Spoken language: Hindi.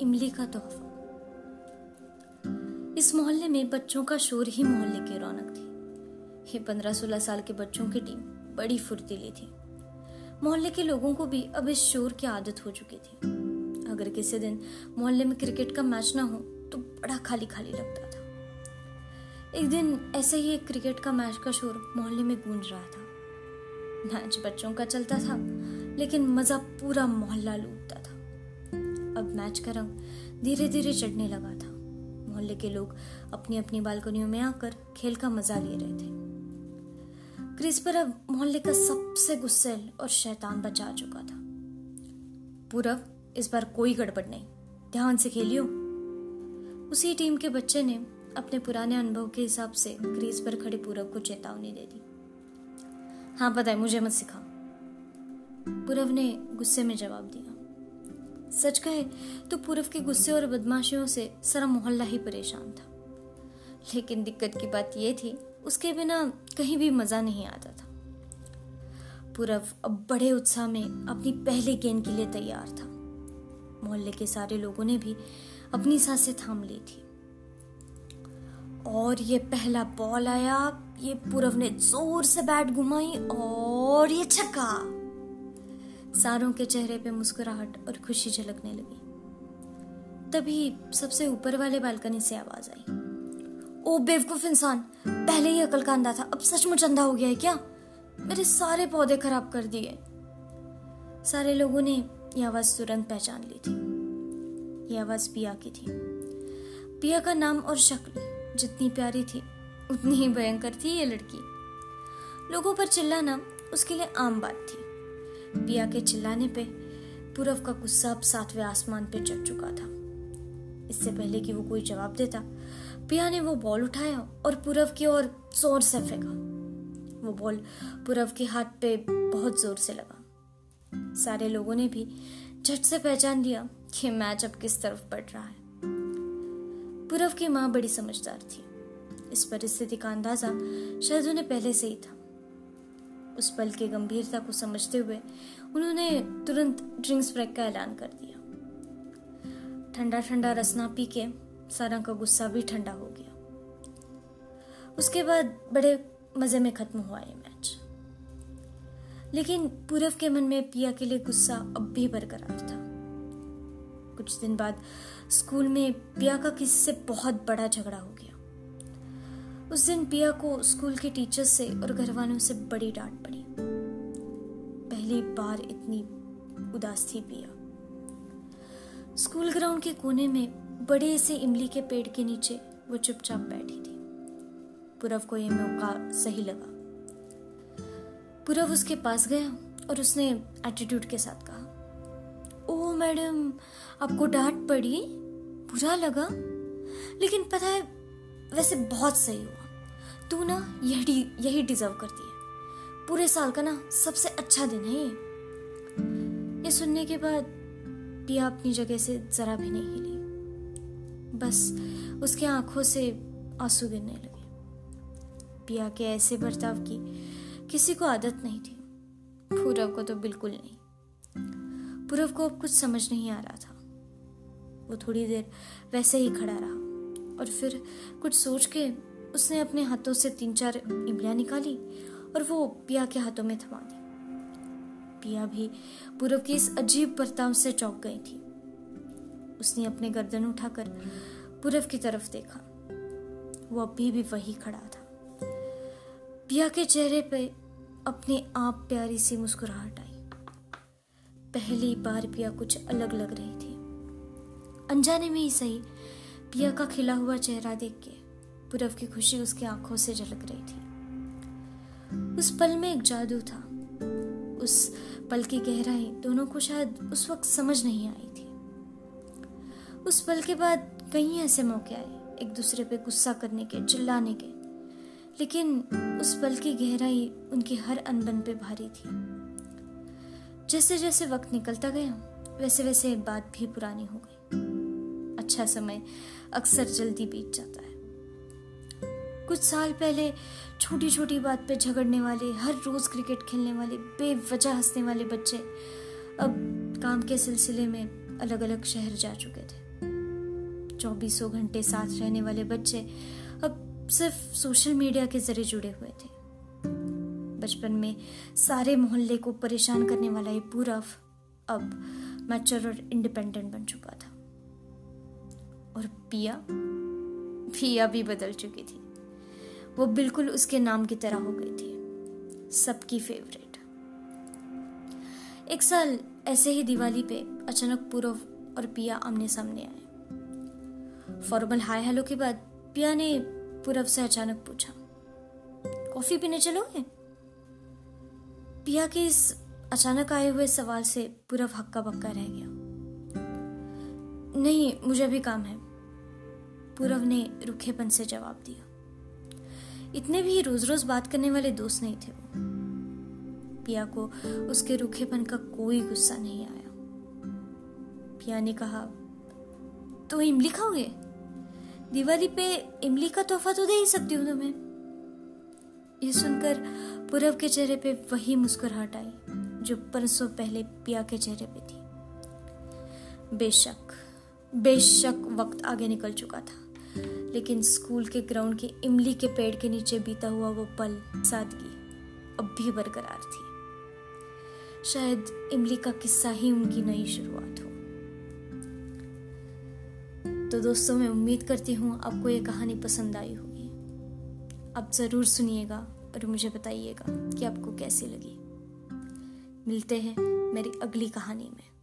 इमली का तोहफा। इस मोहल्ले में बच्चों का शोर ही मोहल्ले की रौनक थी। ये पंद्रह सोलह साल के बच्चों की टीम बड़ी फुर्तीली थी। मोहल्ले के लोगों को भी अब इस शोर की आदत हो चुकी थी। अगर किसी दिन मोहल्ले में क्रिकेट का मैच ना हो तो बड़ा खाली खाली लगता था। एक दिन ऐसे ही एक क्रिकेट का मैच का शोर मोहल्ले में गूंज रहा था। मैच बच्चों का चलता था, लेकिन मज़ा पूरा मोहल्ला लूटता अब मैच का रंग धीरे धीरे चढ़ने लगा था। मोहल्ले के लोग अपनी अपनी बालकनियों में आकर खेल का मज़ा ले रहे थे। क्रिस पर अब मोहल्ले का सबसे गुस्सेल और शैतान बचा चुका था। पूरब, इस बार कोई गड़बड़ नहीं। ध्यान से खेलियो। उसी टीम के बच्चे ने अपने पुराने अनुभव के हिसाब से क्रीज पर खड़े पूरब को चेतावनी दे दी। हाँ पता है, मुझे मत सिखा। पूरव ने गुस्से में जवाब दिया। सच कहे तो पूरव के गुस्से और बदमाशियों से सारा मोहल्ला ही परेशान था। लेकिन दिक्कत की बात यह थी, उसके बिना कहीं भी मज़ा नहीं आता था। पूरव अब बड़े उत्साह में अपनी पहले गेंद के लिए तैयार था। मोहल्ले के सारे लोगों ने भी अपनी साँसें थाम ली थी। और ये पहला बॉल आया, ये पूरव ने ज़ोर से बैट घुमाई और ये छक्का। सारों के चेहरे पे मुस्कुराहट और खुशी झलकने लगी। तभी सबसे ऊपर वाले बालकनी से आवाज़ आई। ओ, बेवकूफ़ इंसान, पहले ही अकल का अंधा था, अब सचमुच अंधा हो गया है क्या? मेरे सारे पौधे खराब कर दिए। सारे लोगों ने यह आवाज़ तुरंत पहचान ली थी। यह आवाज़ पिया की थी। पिया का नाम और शक्ल जितनी प्यारी थी, उतनी ही भयंकर थी ये लड़की। लोगों पर चिल्लाना उसके लिए आम बात थी। पिया के चिल्लाने पे पूरव का गुस्सा अब सातवें आसमान पे चढ़ चुका था। इससे पहले कि वो कोई जवाब देता, पिया ने वो बॉल उठाया और पूरव की ओर ज़ोर से फेंका। वो बॉल पूरव के हाथ पे बहुत ज़ोर से लगा। सारे लोगों ने भी झट से पहचान लिया कि मैच अब किस तरफ़ बढ़ रहा है। पूरव की माँ बड़ी समझदार थी। इस परिस्थिति का अंदाज़ा शायद उन्हें पहले से ही था। उस पल की गंभीरता को समझते हुए उन्होंने तुरंत ड्रिंक्स ब्रेक का ऐलान कर दिया। ठंडा ठंडा रसना पी के सारा का गुस्सा भी ठंडा हो गया। उसके बाद बड़े मज़े में खत्म हुआ ये मैच लेकिन पूरव के मन में पिया के लिए गुस्सा अब भी बरकरार था। कुछ दिन बाद स्कूल में पिया का किसी से बहुत बड़ा झगड़ा हो गया। उस दिन पिया को स्कूल के टीचर से और घर वालों से बड़ी डांट पड़ी। पहली बार इतनी उदास थी पिया। स्कूल ग्राउंड के कोने में बड़े से इमली के पेड़ के नीचे वो चुपचाप बैठी थी। पुरव को यह मौका सही लगा। पुरव उसके पास गया और उसने एटीट्यूड के साथ कहा ओ मैडम, आपको डांट पड़ी? बुरा लगा? लेकिन पता है वैसे बहुत सही हुआ। तू ना यही यही डिजर्व करती है। पूरे साल का ना सबसे अच्छा दिन है ये। ये सुनने के बाद पिया अपनी जगह से जरा भी नहीं हिली। बस उसके आँखों से आँसू गिरने लगे। पिया के ऐसे बर्ताव की किसी को आदत नहीं थी। पूरव को तो बिल्कुल नहीं। पूरव को अब कुछ समझ नहीं आ रहा था। वो थोड़ी देर वैसे ही खड़ा रहा। और फिर कुछ सोच के उसने अपने हाथों से तीन चार इमलियाँ निकाली और वो पिया के हाथों में थमा दी पिया भी पूरव के इस अजीब बर्ताव से चौंक गई थी। उसने अपने गर्दन उठाकर पूरव की तरफ़ देखा। वो अभी भी वही खड़ा था। पिया के चेहरे पे अपने आप प्यारी सी मुस्कुराहट आई। पहली बार पिया कुछ अलग लग रही थी। अनजाने में ही सही पिया का खिला हुआ चेहरा देख के पूरव की खुशी उसकी आँखों से झलक रही थी। उस पल में एक जादू था। उस पल की गहराई दोनों को शायद उस वक्त समझ नहीं आई थी। उस पल के बाद कई ऐसे मौके आए, एक दूसरे पे गुस्सा करने के, चिल्लाने के। लेकिन उस पल की गहराई उनकी हर अनबन पे भारी थी। जैसे जैसे वक्त निकलता गया वैसे वैसे बात भी पुरानी हो गई। अच्छा समय अक्सर जल्दी बीत जाता है। कुछ साल पहले छोटी छोटी बात पे झगड़ने वाले, हर रोज क्रिकेट खेलने वाले, बेवजह हंसने वाले बच्चे अब काम के सिलसिले में अलग अलग शहर जा चुके थे। चौबीसों घंटे साथ रहने वाले बच्चे अब सिर्फ़ सोशल मीडिया के ज़रिए जुड़े हुए थे। बचपन में सारे मोहल्ले को परेशान करने वाला ये पूरव अब मैचर और इंडिपेंडेंट बन चुका था। और पिया पिया भी बदल चुकी थी। वो बिल्कुल उसके नाम की तरह हो गई थी। सबकी फेवरेट एक साल ऐसे ही दिवाली पे अचानक पूरव और पिया आमने सामने आए। फॉर्मल हाय हेलो के बाद पिया ने पूरव से अचानक पूछा, कॉफ़ी पीने चलोगे? पिया के इस अचानक आए हुए सवाल से पूरव हक्का बक्का रह गया। नहीं, मुझे भी काम है। पूरव ने रुखेपन से जवाब दिया। इतने भी रोज रोज बात करने वाले दोस्त नहीं थे वो। पिया को उसके रुखेपन का कोई गुस्सा नहीं आया। पिया ने कहा तो इमली खाओगे? दिवाली पे इमली का तोहफा तो दे ही सकती हूँ तुम्हें। ये सुनकर पूरब के चेहरे पे वही मुस्कुराहट आई, जो परसों पहले पिया के चेहरे पे थी। बेशक बेशक वक्त आगे निकल चुका था। लेकिन स्कूल के ग्राउंड के इमली के पेड़ के नीचे बीता हुआ वो पल सादगी अब भी बरकरार थी। शायद इमली का किस्सा ही उनकी नई शुरुआत हो। तो दोस्तों, मैं उम्मीद करती हूँ आपको ये कहानी पसंद आई होगी। आप ज़रूर सुनिएगा और मुझे बताइएगा कि आपको कैसी लगी। मिलते हैं मेरी अगली कहानी में।